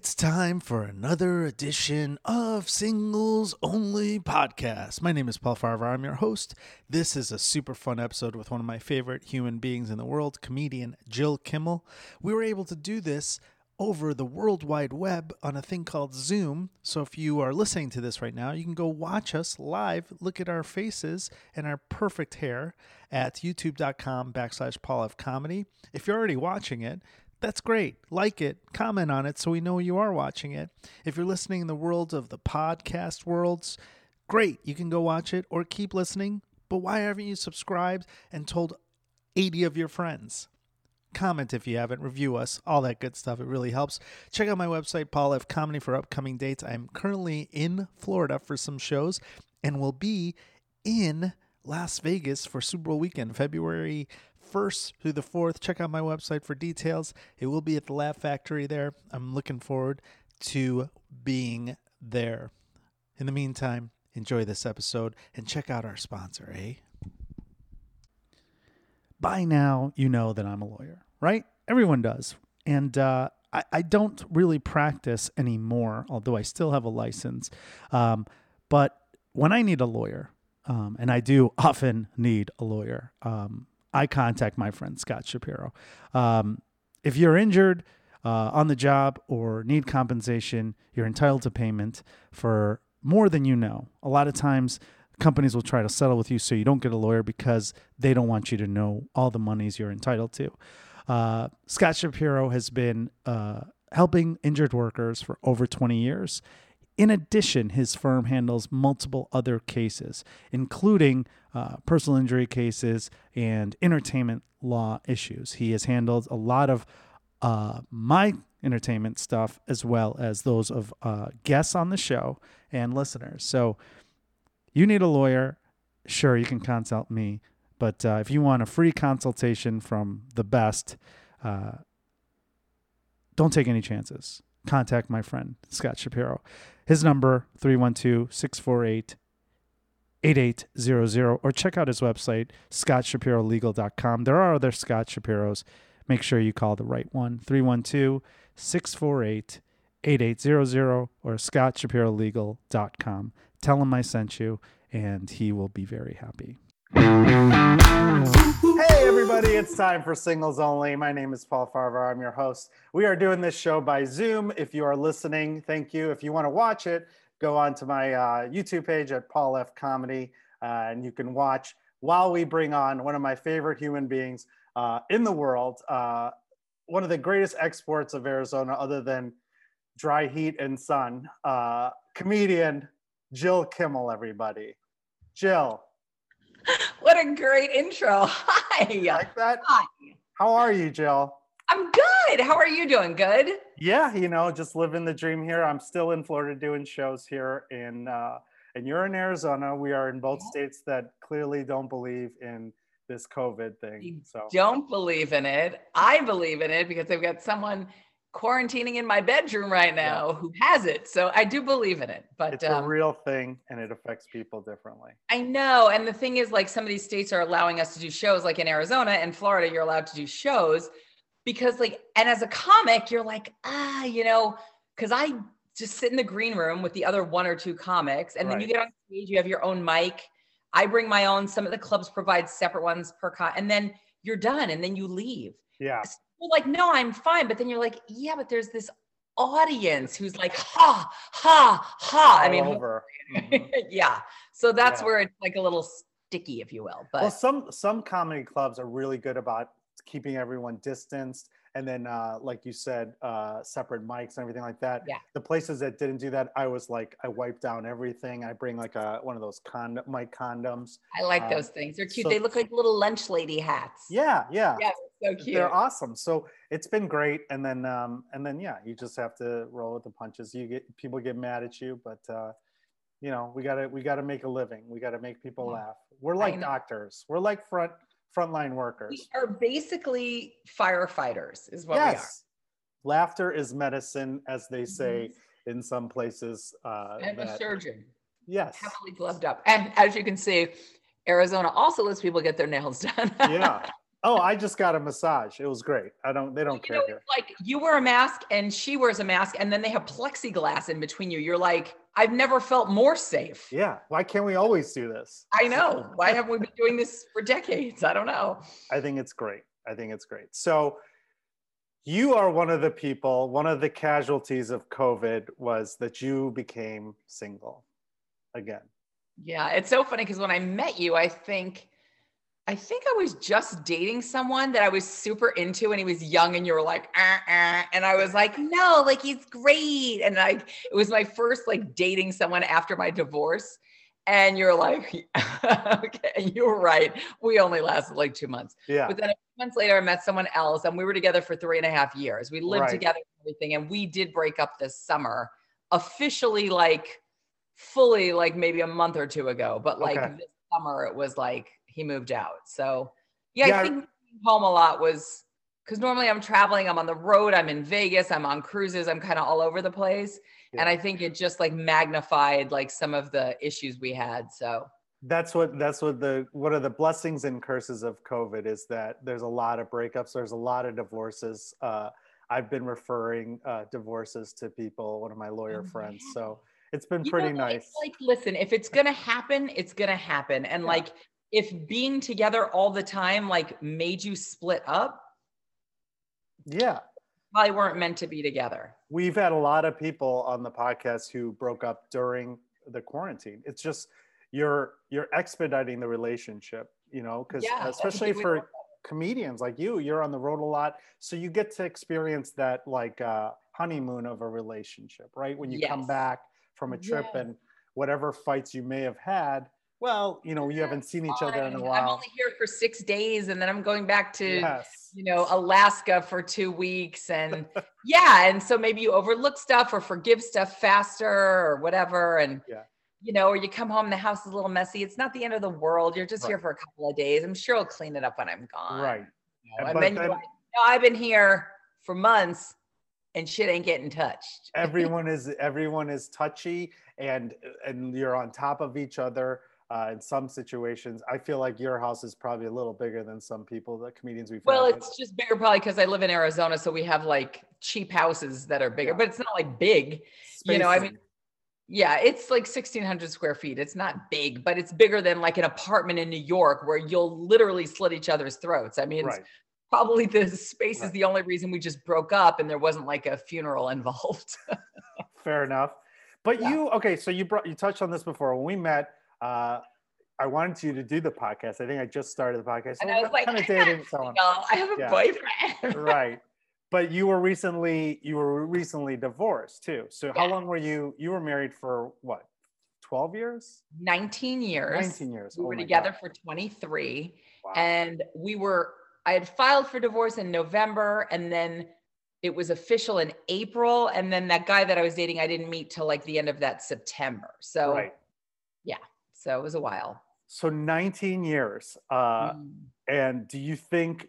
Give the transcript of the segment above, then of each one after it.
It's time for another edition of Singles Only Podcast. My name is Paul Farahvar. I'm your host. This is a super fun episode with one of my favorite human beings in the world, comedian Jill Kimmel. We were able to do this over the World Wide Web on a thing called Zoom. So if you are listening to this right now, you can go watch us live, look at our faces and our perfect hair at youtube.com backslash Paul F Comedy. If you're already watching it, that's great. Like it, comment on it so we know you are watching it. If you're listening in the world of the podcast worlds, great. You can go watch it or keep listening. But why haven't you subscribed and told 80 of your friends? Comment if you haven't, review us, all that good stuff. It really helps. Check out my website, Paul F. Comedy, for upcoming dates. I'm currently in Florida for some shows and will be in Las Vegas for Super Bowl weekend, February 1st through the 4th. Check out my website for details. It will be at the Laugh Factory there. I'm looking forward to being there. In the meantime, enjoy this episode and check out our sponsor, eh? By now, you know that I'm a lawyer, right? Everyone does. And uh, I, don't really practice anymore, although I still have a license. Um, but when I need a lawyer, um, and I do often need a lawyer, um, I contact my friend Scott Shapiro. Um, if you're injured uh, on the job or need compensation, you're entitled to payment for more than you know. A lot of times, companies will try to settle with you so you don't get a lawyer because they don't want you to know all the monies you're entitled to. Uh, Scott Shapiro has been uh, helping injured workers for over 20 years. In addition, his firm handles multiple other cases, including uh, personal injury cases and entertainment law issues. He has handled a lot of uh, my entertainment stuff as well as those of uh, guests on the show and listeners. So, you need a lawyer, sure, you can consult me. But uh, if you want a free consultation from the best, uh, don't take any chances. Contact my friend, Scott Shapiro. His number, 312 648 8800, or check out his website, scottshapirolegal.com. There are other Scott Shapiros. Make sure you call the right one, 312 648 8800 or scottshapirolegal.com. Tell him I sent you, and he will be very happy. Everybody, it's time for Singles Only. My name is Paul Farahvar. I'm your host. We are doing this show by Zoom. If you are listening, thank you. If you want to watch it, go on to my uh, YouTube page at Paul F. Comedy, uh, and you can watch while we bring on one of my favorite human beings uh, in the world, uh, one of the greatest exports of Arizona, other than dry heat and sun, uh, comedian Jill Kimmel, everybody. Jill, what a great intro. Hi. Like that? Hi. How are you, Jill? I'm good. How are you doing? Good? Yeah, you know, just living the dream here. I'm still in Florida doing shows here in uh and you're in Arizona. We are in both states that clearly don't believe in this COVID thing. So don't believe in it. I believe in it because I've got someone quarantining in my bedroom right now yeah. who has it. So I do believe in it. But it's um, a real thing and it affects people differently. I know. And the thing is, like, some of these states are allowing us to do shows, like in Arizona and Florida, you're allowed to do shows because, like, and as a comic, you're like, ah, you know, because I just sit in the green room with the other one or two comics, and right. then you get on stage, you have your own mic. I bring my own. Some of the clubs provide separate ones per con, and then you're done, and then you leave. Yeah you're like, no, I'm fine. But then you're like, yeah, but there's this audience who's like, ha, ha, ha. All I mean, mm-hmm. yeah. So that's yeah. where it's like a little sticky, if you will. But well, some some comedy clubs are really good about keeping everyone distanced and then uh, like you said uh, separate mics and everything like that. Yeah. The places that didn't do that i was like i wiped down everything. I bring like a one of those condom mic condoms i like um, those things. They're cute. so, they look like little lunch lady hats. Yeah yeah. Yeah so cute. they're awesome. So it's been great and then um and then yeah you just have to roll with the punches. You get people get mad at you but uh you know we gotta we gotta make a living. We gotta make people laugh. We're like doctors. We're like front frontline workers. We are basically firefighters, is what yes. we are. Laughter is medicine, as they say mm-hmm. in some places. Uh, and that, a surgeon. Yes. Heavily gloved up. And as you can see, Arizona also lets people get their nails done. yeah. oh, I just got a massage. It was great. I don't. They don't you care know, here. like you wear a mask and she wears a mask, and then they have plexiglass in between you. You're like, I've never felt more safe. Yeah. Why can't we always do this? I know. Why haven't we been doing this for decades? I don't know. I think it's great. I think it's great. So you are one of the people, one of the casualties of COVID was that you became single again. Yeah, it's so funny because when I met you, I think I think I was just dating someone that I was super into and he was young and you were like, uh, uh, and I was like, no, like he's great. And like it was my first like dating someone after my divorce. And you're like, okay, you were right. We only lasted like two months. Yeah. But then a few months later, I met someone else and we were together for three and a half years. We lived Right. together and everything. And we did break up this summer, officially like fully like maybe a month or two ago. But like Okay. this summer, it was like he moved out. So yeah, Yeah, I- think home a lot was because normally I'm traveling, I'm on the road, I'm in Vegas, I'm on cruises, I'm kind of all over the place. And I think it just like magnified like some of the issues we had. So that's what that's what the one of the blessings and curses of covid is that there's a lot of breakups there's a lot of divorces uh, i've been referring uh, divorces to people one of my lawyer Oh, friends so it's been You pretty know, nice like, listen, if it's gonna happen, it's gonna happen. And Yeah. like, if being together all the time like made you split up, yeah. probably weren't meant to be together. we've had a lot of people on the podcast who broke up during the quarantine. It's just you're you're expediting the relationship you know because Yeah, especially we for comedians like you you're on the road a lot. So you get to experience that like uh honeymoon of a relationship right? When you come back from a trip Yeah. and whatever fights you may have had well you know you haven't seen each other in a while. I'm only here for six days and then I'm going back to yes. you know Alaska for two weeks and yeah and so maybe you overlook stuff or forgive stuff faster or whatever and Yeah. you know or you come home the house is a little messy. It's not the end of the world. You're just here for a couple of days. I'm sure I'll clean it up when I'm gone. Right. You know, And- then then- like no I've been here for months and shit ain't getting touched. Everyone is everyone is touchy and and you're on top of each other uh, in some situations i feel like your house is probably a little bigger than some people the comedians we've well had it's just bigger probably because I live in Arizona so we have like cheap houses that are bigger Yeah. but it's not like big you know, I mean, Yeah, it's like 1600 square feet. It's not big, but it's bigger than like an apartment in New York where you'll literally slit each other's throats. I mean, right probably the space is the only reason we just broke up and there wasn't like a funeral involved. fair enough but Yeah. you okay so you brought you touched on this before when we met uh i wanted you to do the podcast i think i just started the podcast and I was like, kind of "I'm dating someone. I have a Yeah. boyfriend. right but you were recently you were recently divorced too so how long were you you were married for what 12 years 19 years. 19 years We Oh were together God. for 23 Wow. and we were I had filed for divorce in November and then it was official in April and then that guy that I was dating I didn't meet till like the end of that September. So right so it was a while. so 19 years uh Mm. and do you think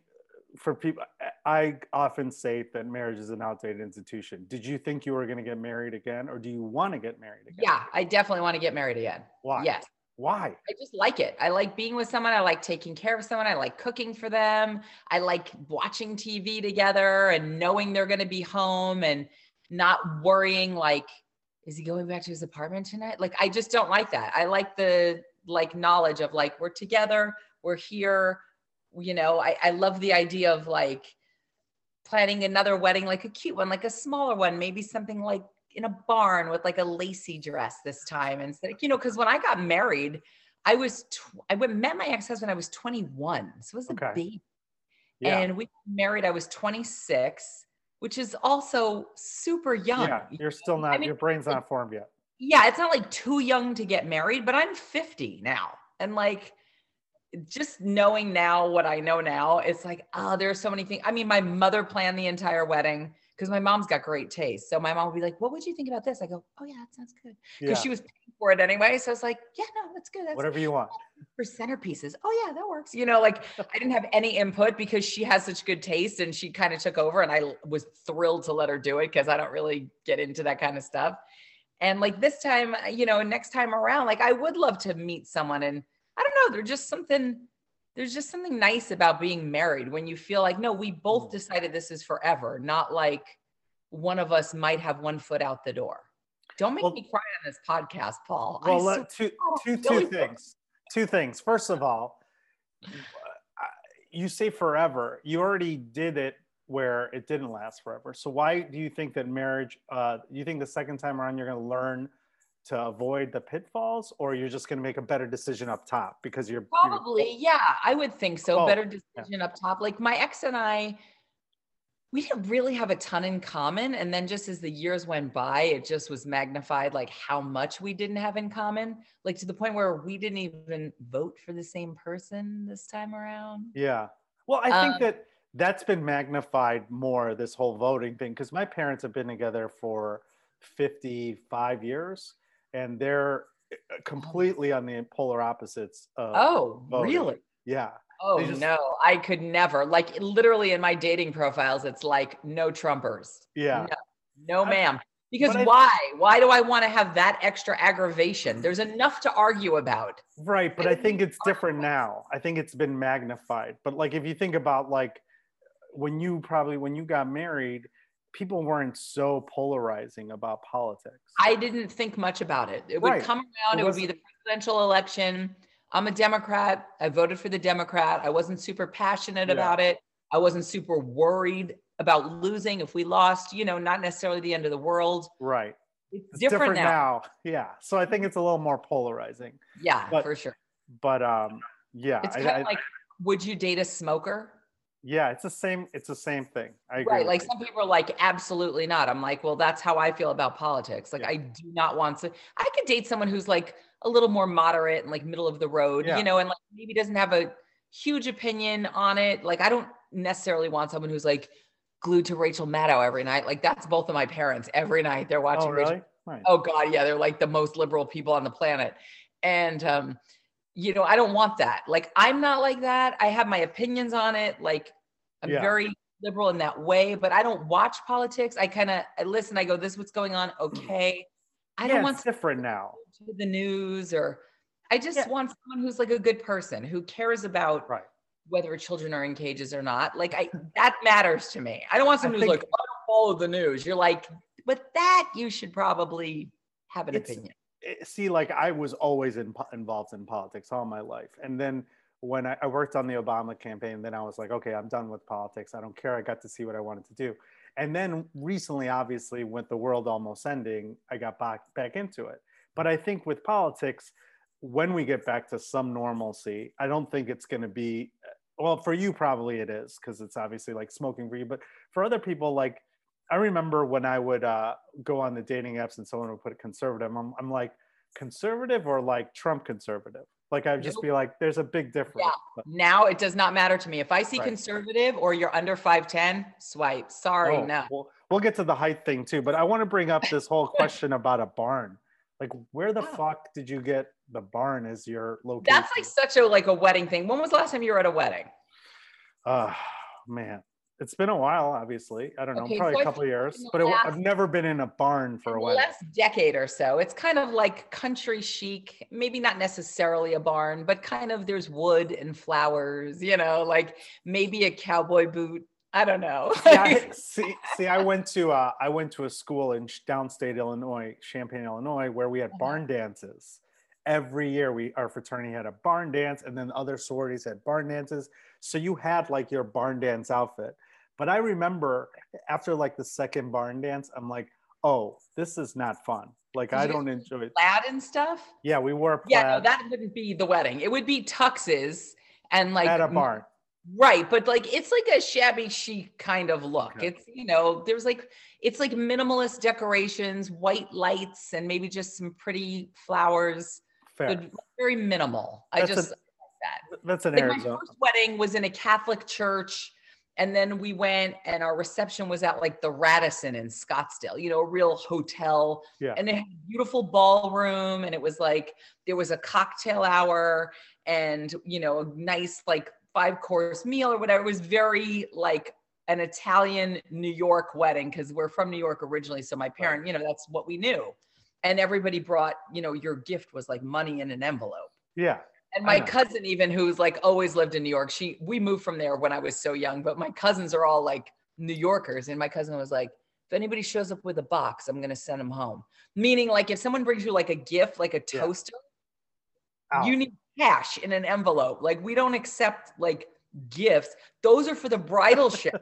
for people i often say that marriage is an outdated institution did you think you were going to get married again or do you want to get married again Yeah, I definitely want to get married again. why Yes. why I just like it. I like being with someone. I like taking care of someone. I like cooking for them. I like watching TV together and knowing they're going to be home and not worrying like, is he going back to his apartment tonight? Like, I just don't like that. I like the like knowledge of like, we're together, we're here. You know, I, I love the idea of like planning another wedding, like a cute one, like a smaller one, maybe something like in a barn with like a lacy dress this time instead you know because when i got married i was tw- i went met my ex-husband i was 21 so it was a baby yeah and we married i was 26 which is also super young. Yeah you're still not I mean, your brain's not formed yet. yeah it's not like too young to get married but i'm 50 now. And like just knowing now what i know now it's like oh there's so many things. I mean my mother planned the entire wedding because my mom's got great taste. So my mom would be like what would you think about this? I go oh yeah that sounds good. Because yeah. she was for it anyway. So i was like yeah no that's good that's whatever you want. For centerpieces. Oh yeah that works. You know like i didn't have any input because she has such good taste and she kind of took over and I was thrilled to let her do it because i don't really get into that kind of stuff. And like this time uh, you know next time around like i would love to meet someone and i don't know there's just something there's just something nice about being married when you feel like, no, we both Mm. decided this is forever, not like one of us might have one foot out the door. Don't make Well- me cry on this podcast, Paul. I Well, let, two, Oh, two, two things. Two things. First of all, uh, you say forever. You already did it where it didn't last forever. So why do you think that marriage? Uh, you think the second time around you're going to learn to avoid the pitfalls, or you're just going to make a better decision up top because you're you're- Probably, yeah, I would think so. Oh, Better yeah. decision up top. Like my ex and I, we didn't really have a ton in common. And then just as the years went by, it just was magnified like how much we didn't have in common, like to the point where we didn't even vote for the same person this time around. Yeah. Well, I think Um, that that's been magnified more this whole voting thing because my parents have been together for 55 years and they're uh, completely on the polar opposites of Oh, voting. really? yeah. Oh just- no, I could never. Like literally in my dating profiles, it's like no Trumpers. Yeah. No, I- ma'am. Because I- why? Why do I want to have that extra aggravation? There's enough to argue about. Right, but I And think it's different now. I think it's been magnified. But like if you think about like when you probably when you got married, people weren't so polarizing about politics. I didn't think much about it. It would Right. come around, It it would be the presidential election. I'm a Democrat. I voted for the Democrat. I wasn't super passionate Yeah. about it. I wasn't super worried about losing if we lost, you know, not necessarily the end of the world. right. It's, It's different, now. Yeah. So I think it's a little more polarizing. Yeah, But- for sure. But um yeah, It's kind I- of like, would you date a smoker? yeah, it's the same it's the same thing. I agree. Right. Like you. some people are like, absolutely not. I'm like, well, that's how I feel about politics. Like, Yeah. I do not want to. I could date someone who's like a little more moderate and like middle of the road, Yeah. you know, and like maybe doesn't have a huge opinion on it. Like, I don't necessarily want someone who's like glued to Rachel Maddow every night. Like, that's both of my parents every night. They're watching Oh, Rachel really? Right. oh god yeah they're like the most liberal people on the planet and um you know i don't want that like i'm not like that i have my opinions on it like i'm Yeah. very liberal in that way but i don't watch politics i kind of i listen i go this is what's going on okay i yeah, don't want it's different now. To the news or i just Yeah. want someone who's like a good person who cares about Right. whether children are in cages or not like i that matters to me i don't want I someone who's think- like i don't follow the news you're like but that you should probably have an opinion it- see, like I was always in, involved in politics all my life, and then when I, I worked on the Obama campaign, then I was like, okay, I'm done with politics. I don't care. I got to see what I wanted to do, and then recently, obviously, with the world almost ending, I got back back into it. But I think with politics, when we get back to some normalcy, I don't think it's going to be. Well, for you, probably it is because it's obviously like smoking for you. But for other people, like I remember when I would uh, go on the dating apps and someone would put conservative, I'm, I'm like, conservative or like Trump conservative? Like I'd just be like, there's a big difference. Yeah. Now it does not matter to me. If I see Right. conservative or you're under 5'10, swipe. Sorry, oh, no. We'll, we'll get to the height thing too, but I want to bring up this whole question about a barn. Like, where the fuck did you get the barn as your location? That's like such a like a wedding thing. When was the last time you were at a wedding? Oh man, it's been a while. Obviously, I don't know, Okay, probably so a couple of years, but it, I've never been in a barn for a the wedding. last decade or so. It's kind of like country chic, maybe not necessarily a barn, but kind of there's wood and flowers, you know, like maybe a cowboy boot. I don't know. see, I, see, see, I went to uh, I went to a school in downstate Illinois, Champaign, Illinois, where we had Uh-huh. barn dances. Every year, we our fraternity had a barn dance, and then other sororities had barn dances. So you had like your barn dance outfit. But I remember after like the second barn dance, I'm like, oh, this is not fun. Like I don't enjoy it. plaid and stuff. Yeah, we wore plaid Yeah, no, that wouldn't be the wedding. It would be tuxes and like at a barn. Right, but like it's like a shabby chic kind of look. Okay. It's you know, there's like it's like minimalist decorations, white lights, and maybe just some pretty flowers. Fair. Good, very minimal. I That's a- just like that. That's an Like my Arizona. first wedding was in a Catholic church, and then we went and our reception was at like the Radisson in Scottsdale. You know, a real hotel Yeah. and it had a beautiful ballroom and it was like there was a cocktail hour and you know a nice like five course meal or whatever it was very like an italian new york wedding because we're from new york originally so my parent you know that's what we knew and everybody brought you know your gift was like money in an envelope Yeah. And my cousin, even who's like always lived in New York, she we moved from there when I was so young. But my cousins are all like New Yorkers, and my cousin was like, "If anybody shows up with a box, I'm gonna send them home." Meaning, like if someone brings you like a gift, like a toaster, Ow. you need cash in an envelope. Like we don't accept like gifts. Those are for the bridal shower.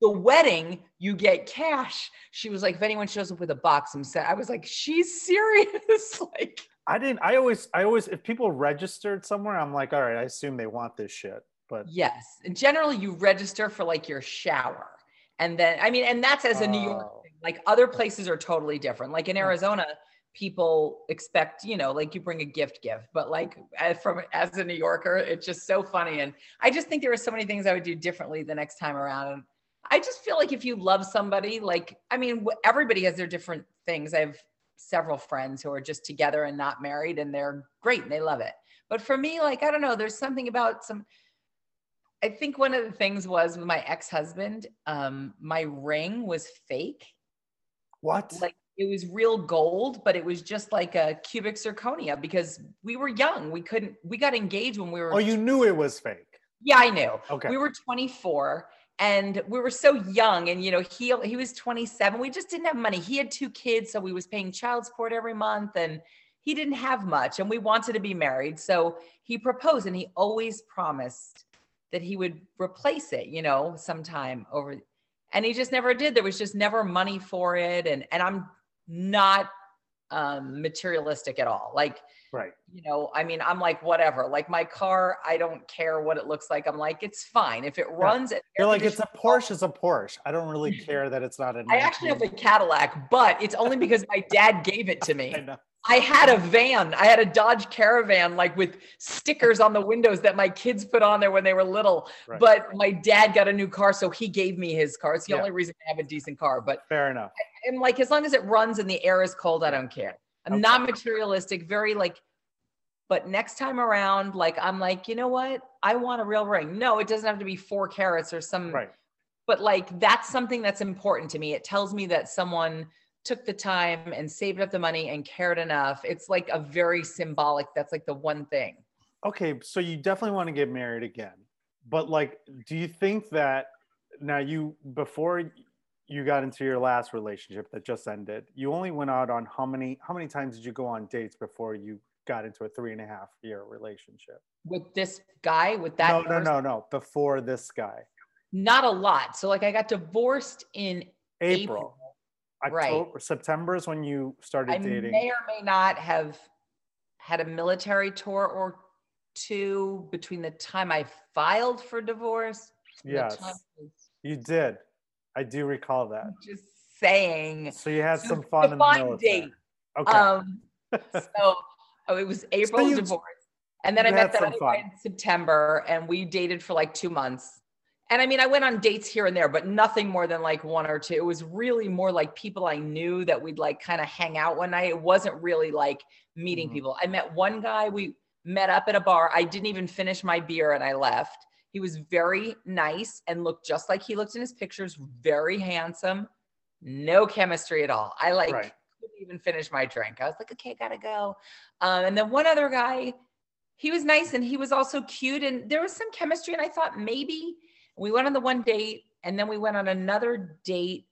The wedding, you get cash. She was like, if anyone shows up with a box, I'm set. I was like, she's serious. like, I didn't. I always, I always, if people registered somewhere, I'm like, all right, I assume they want this shit. But yes. And generally, you register for like your shower. And then, I mean, and that's as a New York Oh. thing. Like other places are totally different. Like in. Arizona, people expect, you know, like you bring a gift gift, but like from as a New Yorker, it's just so funny. And I just think there are so many things I would do differently the next time around. And I just feel like if you love somebody, like, I mean, everybody has their different things. I have several friends who are just together and not married and they're great and they love it. But for me, like, I don't know, there's something about some, I think one of the things was with my ex-husband, um, my ring was fake. what? Like it was real gold, but it was just like a cubic zirconia because we were young. We couldn't, we got engaged when we were oh, you knew it was fake. yeah, I knew. Okay. We were 24 and we were so young and you know, he he was 27. We just didn't have money. He had two kids, so we was paying child support every month and he didn't have much and we wanted to be married. So he proposed and he always promised that he would replace it, you know, sometime over and he just never did. There was just never money for it and and I'm not um materialistic at all. Like right. you know, I mean, I'm like, whatever. Like my car, I don't care what it looks like. I'm like, it's fine. If it runs, and You're like, it's a Porsche. It's a Porsche. I don't really care that it's not a. I actually have a Cadillac, but it's only because my dad gave it to I me. know. I had a van. I had a Dodge Caravan, like with stickers on the windows that my kids put on there when they were little. Right. But my dad got a new car, so he gave me his car. It's the Yeah. only reason I have a decent car. But Fair enough. and like as long as it runs and the air is cold, I don't care. I'm Okay. not materialistic, very like, but next time around, like I'm like, you know what? I want a real ring. No, it doesn't have to be four carats or some, Right. but like that's something that's important to me. It tells me that someone took the time and saved up the money and cared enough. It's like a very symbolic, that's like the one thing. Okay, so you definitely want to get married again, but like, do you think that now you before you got into your last relationship that just ended, you only went out on how many how many times did you go on dates before you got into a three and a half year relationship? With this guy, with that no, no, person, no, no. Before this guy, not a lot. So like I got divorced in April, Right. October, September is when you started dating. I dating. may or may not have had a military tour or two between the time I filed for divorce. Yes. You did. I do recall that. Just saying. So you had So some fun in the military. date. Okay. Um, so oh, it was April you- divorce. And then I met that guy in September and we dated for like two months. And I mean, I went on dates here and there, but nothing more than like one or two. It was really more like people I knew that we'd like kind of hang out one night. It wasn't really like meeting Mhm. people. I met one guy, we met up at a bar. I didn't even finish my beer and I left. He was very nice and looked just like he looked in his pictures, very handsome, no chemistry at all. I like Right. couldn't even finish my drink. I was like, okay, gotta go. Um, and then one other guy, he was nice and he was also cute and there was some chemistry. And I thought maybe we went on the one date and then we went on another date.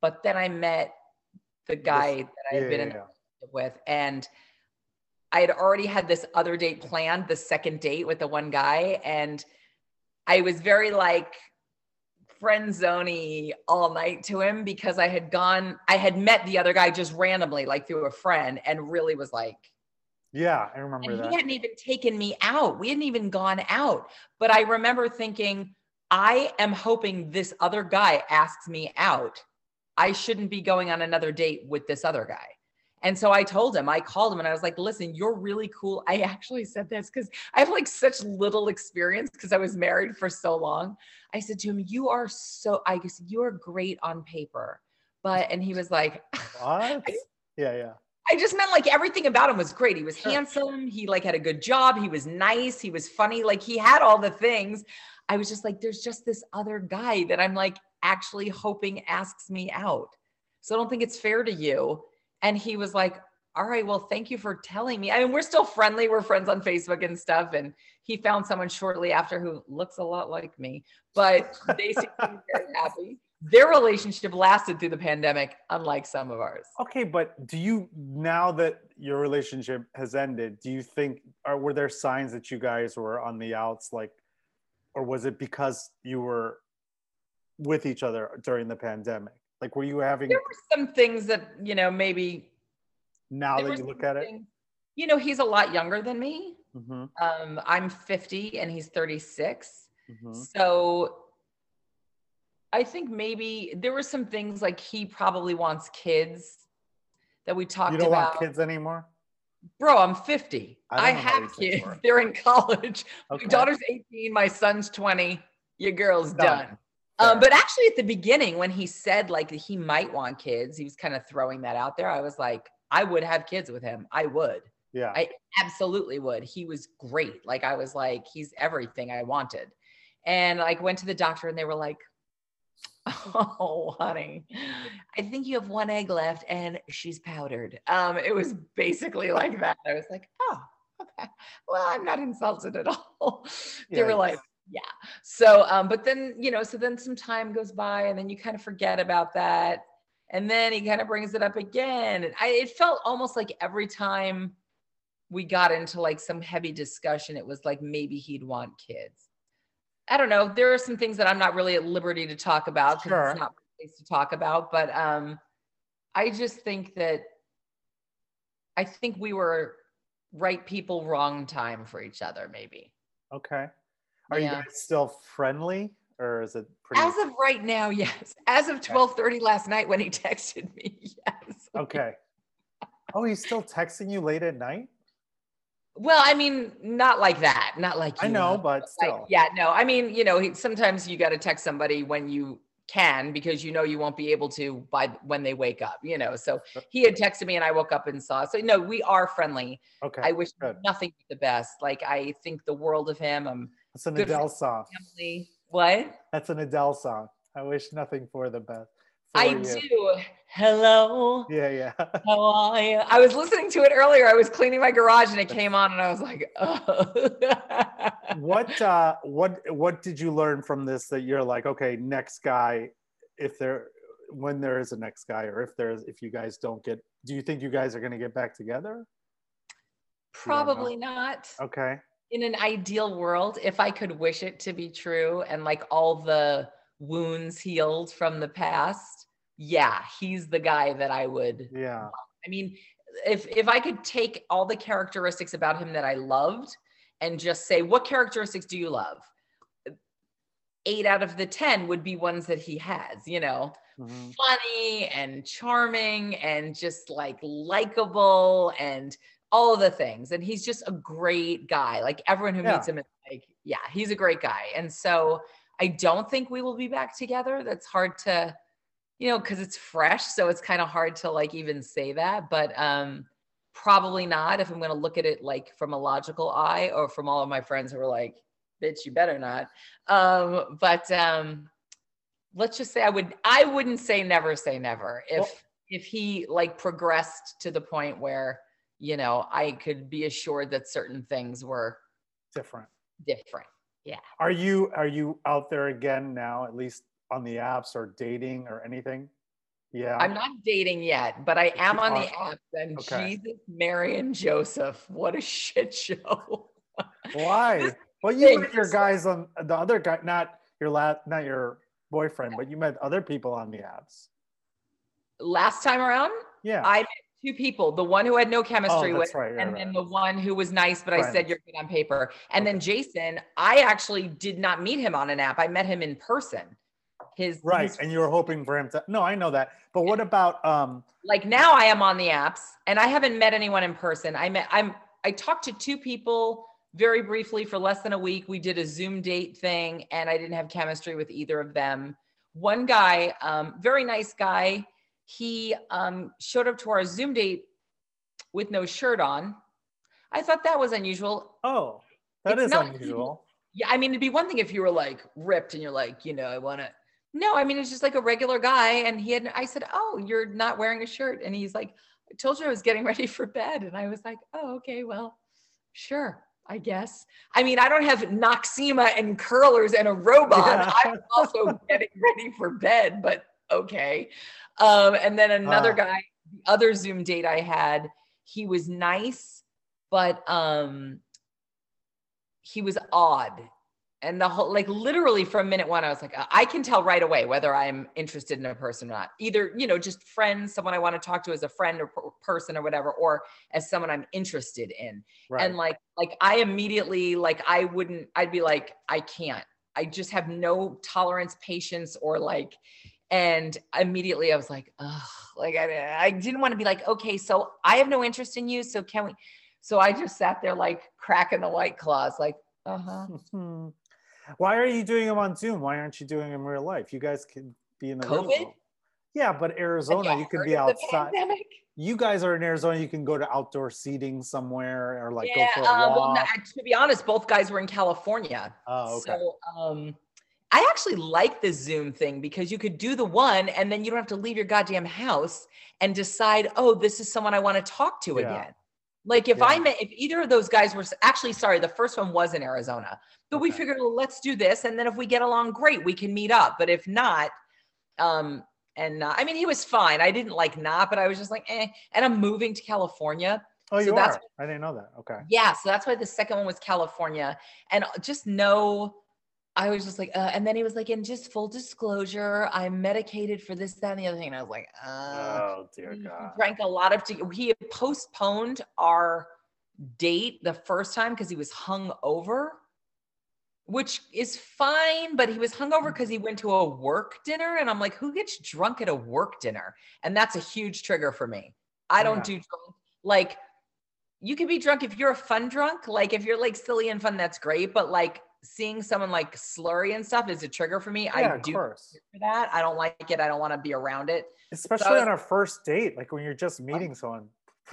But then I met the guy that I had yeah, been in yeah. with. And I had already had this other date planned, the second date with the one guy. And I was very like friend zoney all night to him because I had gone, I had met the other guy just randomly, like through a friend, and really was like, Yeah, I remember and that. he hadn't even taken me out. We hadn't even gone out. But I remember thinking, I am hoping this other guy asks me out. I shouldn't be going on another date with this other guy. And so I told him, I called him and I was like, listen, you're really cool. I actually said this because I have like such little experience because I was married for so long. I said to him, You are so, I guess you're great on paper. But, and he was like, What? Yeah, yeah. I just meant like everything about him was great. He was Sure. handsome. He like had a good job. He was nice. He was funny. Like he had all the things. I was just like, there's just this other guy that I'm like actually hoping asks me out. So I don't think it's fair to you. And he was like, all right, well, thank you for telling me. I mean, we're still friendly. We're friends on Facebook and stuff. And he found someone shortly after who looks a lot like me, but they seem very happy. Their relationship lasted through the pandemic, unlike some of ours. Okay, but do you now that your relationship has ended, do you think or were there signs that you guys were on the outs like or was it because you were with each other during the pandemic? Like were you having There were some things that, you know, maybe now that you look at it? You know, he's a lot younger than me. hmm Um, I'm 50 and he's 36. hmm So I think maybe there were some things like he probably wants kids that we talked about. You don't about. want kids anymore? Bro, I'm 50. I I, have kids. They're in college. Okay. My daughter's 18, my son's 20. Your girl's Done. done. Um, but actually, at the beginning, when he said like he might want kids, he was kind of throwing that out there. I was like, I would have kids with him. I would. Yeah. I absolutely would. He was great. Like I was like, he's everything I wanted. And like went to the doctor and they were like, Oh, honey, I think you have one egg left and she's powdered. Um, it was basically like that. I was like, oh, okay. Well, I'm not insulted at all. they were like, yeah. So, um, but then, you know, so then some time goes by and then you kind of forget about that. And then he kind of brings it up again. And I, it felt almost like every time we got into like some heavy discussion, it was like maybe he'd want kids. I don't know. There are some things that I'm not really at liberty to talk about because Sure. it's not my place to talk about. But um, I just think that I think we were right people, wrong time for each other, maybe. Okay. Are you guys still friendly or is it pretty As of right now, yes. As of 12:30 last night when he texted me, yes. Okay. Oh, he's still texting you late at night? Well, I mean, not like that. Not like I know, but like, still. yeah, no. I mean, you know, sometimes you got to text somebody when you can because you know you won't be able to by when they wake up. You know, so he had texted me and I woke up and saw. So no, we are friendly. Okay. I wish good. nothing but the best. Like I think the world of him. I'm That's an Adele song. What? That's an Adele song. I wish nothing for the best. I you. do. Hello. Yeah, yeah. How are you? I was listening to it earlier. I was cleaning my garage and it came on and I was like, oh. what uh what what did you learn from this that you're like, okay, next guy, if there when there is a next guy or if there's if you guys don't get do you think you guys are gonna get back together? Probably not. Okay. In an ideal world, if I could wish it to be true and like all the wounds healed from the past, yeah, he's the guy that I would Yeah. I mean, if if I could take all the characteristics about him that I loved and just say, what characteristics do you love? Eight out of the 10 would be ones that he has, you know, Mhm. funny and charming and just like likable and all of the things. And he's just a great guy. Like everyone who meets him is like, yeah, he's a great guy. And so I don't think we will be back together. That's hard to, you know, because it's fresh. So it's kind of hard to like even say that. But um probably not if I'm gonna look at it like from a logical eye or from all of my friends who are like, bitch, you better not. Um, but um let's just say I would I wouldn't say never say never if Well- if he like progressed to the point where you know I could be assured that certain things were Different. different. Yeah. Are you are you out there again now, at least on the apps or dating or anything? Yeah. I'm not dating yet, but I am on the apps and Okay. Jesus, Mary, and Joseph. What a shit show. Why? Well, you met your guys on the other guy, not your last, not your boyfriend, but you met other people on the apps. Last time around, Yeah. I met two people, the one who had no chemistry oh, with right. right, and right. then the one who was nice, but I said you're good on paper. And then Jason, I actually did not meet him on an app. I met him in person. His right, his- and you were hoping for him to. No, I know that. But what about um? like now I am on the apps and I haven't met anyone in person. I met I'm I talked to two people very briefly for less than a week. We did a Zoom date thing and I didn't have chemistry with either of them. One guy, um, very nice guy, he um, showed up to our Zoom date with no shirt on. I thought that was unusual. Oh, that It's is not- unusual. Yeah, I mean, it'd be one thing if you were like ripped and you're like, you know, I want to. No, I mean, it's just like a regular guy. And he had, I said, Oh, you're not wearing a shirt. And he's like, I told you I was getting ready for bed. And I was like, oh, okay, well, sure. I guess. I mean, I don't have Noxzema and curlers and a robot. Yeah. I'm also getting ready for bed, but okay. Um, and then another Ah. guy, the other Zoom date I had, he was nice, but um, he was odd. And the whole, like, literally from minute one, I was like, I can tell right away whether I'm interested in a person or not. Either, you know, just friends, someone I want to talk to as a friend or per- person or whatever, or as someone I'm interested in Right. and like like i immediately like i wouldn't i'd be like i can't i just have no tolerance patience or like and immediately i was like Ugh, like I, I didn't want to be like okay so i have no interest in you so can we so i just sat there like cracking the white claws like uh-huh Hmm. Why are you doing them on Zoom? Why aren't you doing them in real life? You guys could be in the COVID? world. Yeah, but Arizona, you could heard be outside. You guys are in Arizona. You can go to outdoor seating somewhere or like yeah go for a well, walk. no, to be honest both guys were in california oh, okay. So um I actually like the Zoom thing because you could do the one and then you don't have to leave your goddamn house and decide, oh, this is someone I want to talk to Yeah. again. Like if I met, if either of those guys were actually sorry, the first one was in Arizona, but we figured, well, let's do this, and then if we get along, great, we can meet up. But if not, um, and uh, I mean, he was fine. I didn't like not, but I was just like, eh. And I'm moving to California, oh, so you that's- are. I didn't know that. Okay. yeah, so that's why the second one was California. And just know, I was just like, uh, and then he was like, and just full disclosure, I'm medicated for this, that, and the other thing. And I was like, uh, oh dear God. drank a lot of tea. He had postponed our date the first time because he was hung over, which is fine, but he was hung over because he went to a work dinner. And I'm like, who gets drunk at a work dinner? And that's a huge trigger for me. I don't Yeah. do drunk. Like, you can be drunk if you're a fun drunk. Like, if you're like silly and fun, that's great. But like, seeing someone like slurry and stuff is a trigger for me. Yeah, I do for that. I don't like it. I don't want to be around it. Especially was- on a first date, like when you're just meeting someone.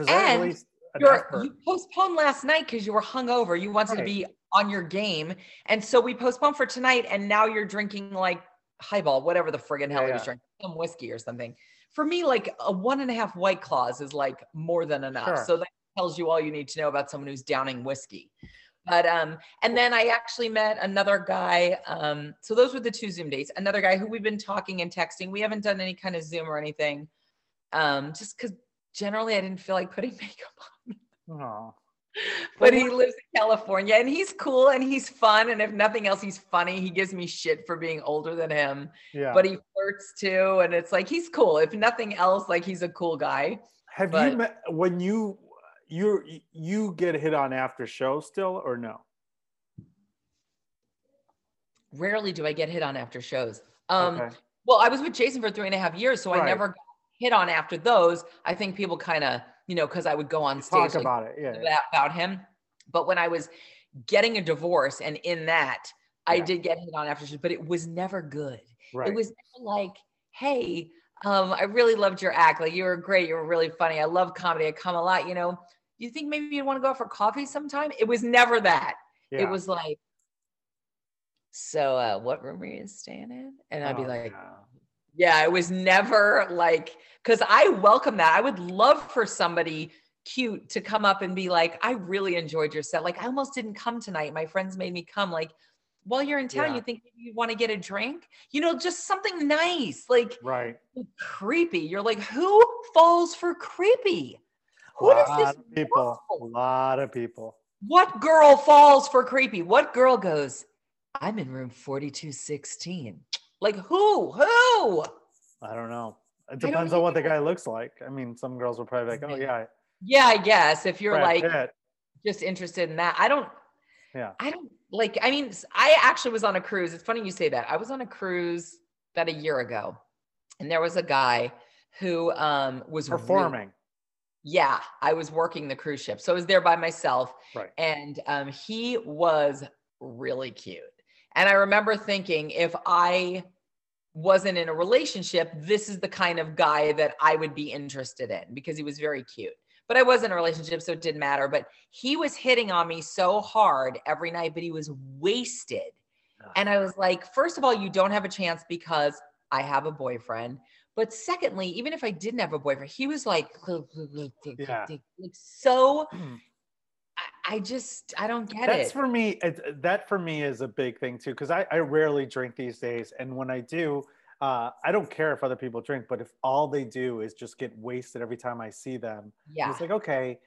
And you postponed last night because you were hungover. You wanted to be on your game. And so we postponed for tonight. And now you're drinking like highball, whatever the friggin' hell Yeah, he was drinking, some whiskey or something. For me, like a one and a half white claws is like more than enough. Sure. So that tells you all you need to know about someone who's downing whiskey. But um, and then I actually met another guy. Um, so those were the two Zoom dates. Another guy who we've been talking and texting. We haven't done any kind of Zoom or anything. Um, just because generally I didn't feel like putting makeup on Oh. but he lives in California and he's cool and he's fun. And if nothing else, he's funny. He gives me shit for being older than him, Yeah. but he flirts too. And it's like, he's cool. If nothing else, like he's a cool guy. Have but- you met when you you you get hit on after show still or no? Rarely do I get hit on after shows. Um, okay. Well, I was with Jason for three and a half years, so I never got hit on after those. I think people kind of, you know, because I would go on stage Talk like, about it. Yeah. yeah. about him. But when I was getting a divorce and in that, I did get hit on after shows, but it was never good. Right. It was never like, hey, um, I really loved your act. Like you were great. You were really funny. I love comedy. I come a lot. You know, you think maybe you'd want to go out for coffee sometime? It was never that. yeah. It was like, so uh, what room are you staying in? And I'd be Oh, like, yeah. yeah, it was never like, because I welcome that. I would love for somebody cute to come up and be like, I really enjoyed your set. Like, I almost didn't come tonight. My friends made me come. Like, while you're in town, Yeah. you think maybe you want to get a drink? You know, just something nice, like right. creepy. You're like, who falls for creepy? What is lot this? of people. A lot of people. What girl falls for creepy? What girl goes, I'm in room 4216? Like, who? Who? I don't know. It depends on what the guy looks like. I mean, some girls will probably be like, "Oh yeah, Yeah, I guess if you're Brad like, Pitt." just interested in that. I don't, Yeah. I don't like, I mean, I actually was on a cruise. It's funny you say that. I was on a cruise about a year ago and there was a guy who um, was really- performing." Yeah, I was working the cruise ship. So I was there by myself Right. and um, he was really cute. And I remember thinking if I wasn't in a relationship, this is the kind of guy that I would be interested in because he was very cute. But I was in a relationship, so it didn't matter. But he was hitting on me so hard every night, but he was wasted. And I was like, first of all, you don't have a chance because I have a boyfriend. But secondly, even if I didn't have a boyfriend, he was like, Yeah. so. I, I just I don't get That's it. That's for me. It, that for me is a big thing too, because I, I rarely drink these days, and when I do, uh, I don't care if other people drink, but if all they do is just get wasted every time I see them, yeah. it's like okay,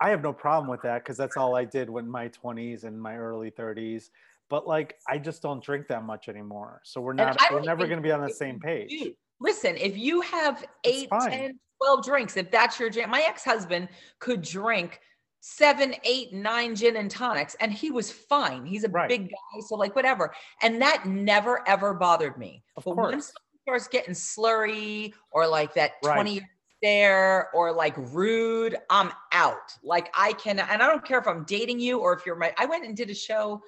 I have no problem with that because that's all I did when my twenties and my early thirties. But like, I just don't drink that much anymore, so we're not. We're never going to be on the same you page. Listen, if you have eight, 10, 12 drinks, if that's your jam, my ex-husband could drink seven, eight, nine gin and tonics, and he was fine. He's a Right. big guy, so like whatever. And that never ever bothered me. Of but course. once it starts getting slurry or like that Right. 20 year stare or like rude, I'm out. Like I can, and I don't care if I'm dating you or if you're my. I went and did a show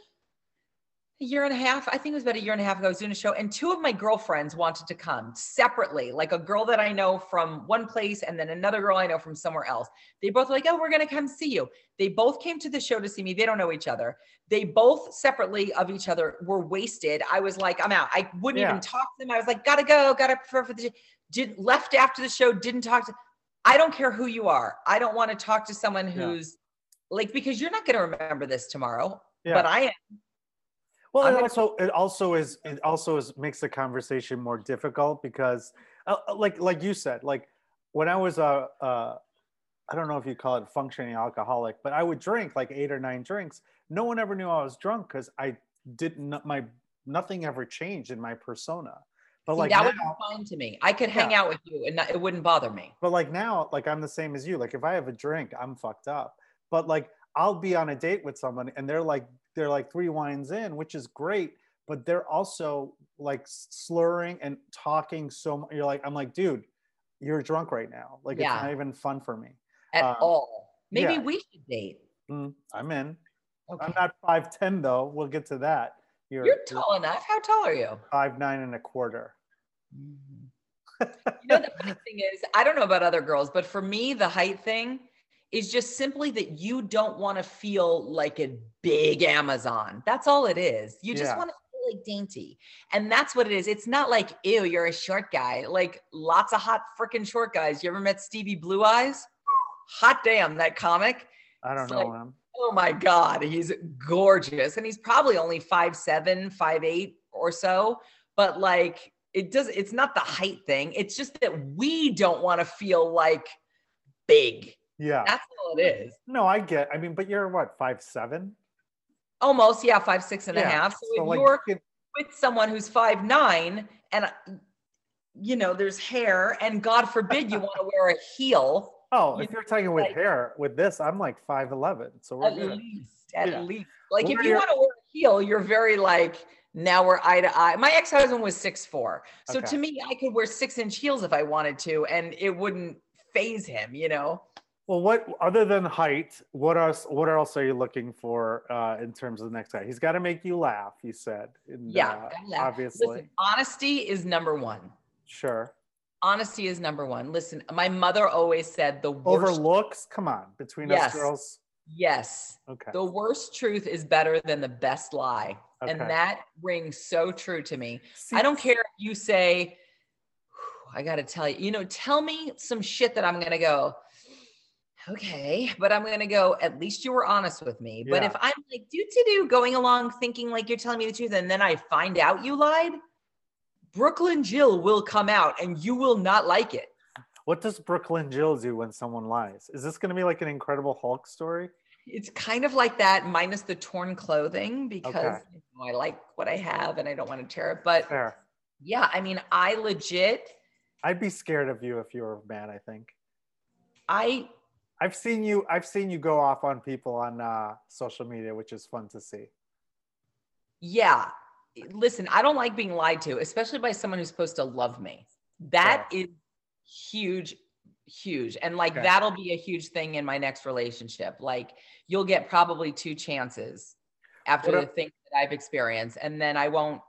a year and a half. I think it was about a year and a half ago. I was doing a show, and two of my girlfriends wanted to come separately, like a girl that I know from one place and then another girl I know from somewhere else. They both were like, "Oh, we're gonna come see you." They both came to the show to see me. They don't know each other. They both separately of each other were wasted. I was like, "I'm out." I wouldn't Yeah. even talk to them. I was like, "Gotta go. Gotta prepare for the." Did left after the show. Didn't talk to. I don't care who you are. I don't want to talk to someone Yeah. who's like because you're not going to remember this tomorrow. Yeah. But I am. Well, I'm it also it also is it also is makes the conversation more difficult because, uh, uh, like like you said, like when I was a uh, I don't know if you call it functioning alcoholic, but I would drink like eight or nine drinks. No one ever knew I was drunk because I didn't my nothing ever changed in my persona. But See, like that now, would be fine to me. I could hang out with you and not, it wouldn't bother me. but like now, like I'm the same as you. Like if I have a drink, I'm fucked up. But like I'll be on a date with someone and they're like they're like three wines in, which is great. But they're also like slurring and talking so much. You're like, I'm like, dude, you're drunk right now. Like Yeah. it's not even fun for me. At Um, all. Maybe yeah. we should date. Mm, I'm in. Okay. I'm not five ten though. We'll get to that. You're, You're tall enough. How tall are you? five nine and a quarter. you know, the funny thing is, I don't know about other girls, but for me, the height thing is just simply that you don't want to feel like a big Amazon. That's all it is. You just Yeah. want to feel like dainty. And that's what it is. It's not like, ew, you're a short guy. Like lots of hot freaking short guys. You ever met Stevie Blue Eyes? Hot damn, that comic. I don't It's know like- him. Oh my God, he's gorgeous. And he's probably only five seven, five eight or so. But like it does, it's not the height thing. It's just that we don't want to feel like big. Yeah. That's all it is. No, I get. I mean, but you're what five seven? Almost, yeah, five, six and a half. So, so, if like, you're it- with someone who's five nine and you know there's hair, and God forbid you want to wear a heel. Oh, You if you're talking with like- hair, with this, I'm like five eleven. So we're At good. least, at Yeah. least. Like if you want to wear a heel, you're very like now we're eye to eye. My ex-husband was six four, so Okay. to me, I could wear six inch heels if I wanted to, and it wouldn't phase him. You know, Well, what other than height, what else? What else are you looking for uh, in terms of the next guy? He's got to make you laugh. You said, and, yeah. uh, obviously, Listen, honesty is number one. sure. Honesty is number one. Listen, my mother always said the worst. looks, come on, between Yes. us girls. yes, Okay. the worst truth is better than the best lie, and that rings so true to me. See, I don't care if you say, I got to tell you, you know, tell me some shit that I'm going to go, okay, but I'm going to go, at least you were honest with me. But if I'm like, do to do, going along thinking like you're telling me the truth, and then I find out you lied, Brooklyn Jill will come out and you will not like it. What does Brooklyn Jill do when someone lies? Is this going to be like an Incredible Hulk story? It's kind of like that, minus the torn clothing, because Okay. you know, I like what I have and I don't want to tear it. But Fair. yeah, I mean, I legit, I'd be scared of you if you were mad. I think. I I've seen you. I've seen you go off on people on uh, social media, which is fun to see. Yeah. Listen, I don't like being lied to, especially by someone who's supposed to love me. That is huge, huge. And like Okay. that'll be a huge thing in my next relationship. Like you'll get probably two chances after What the a- things that I've experienced. And then I won't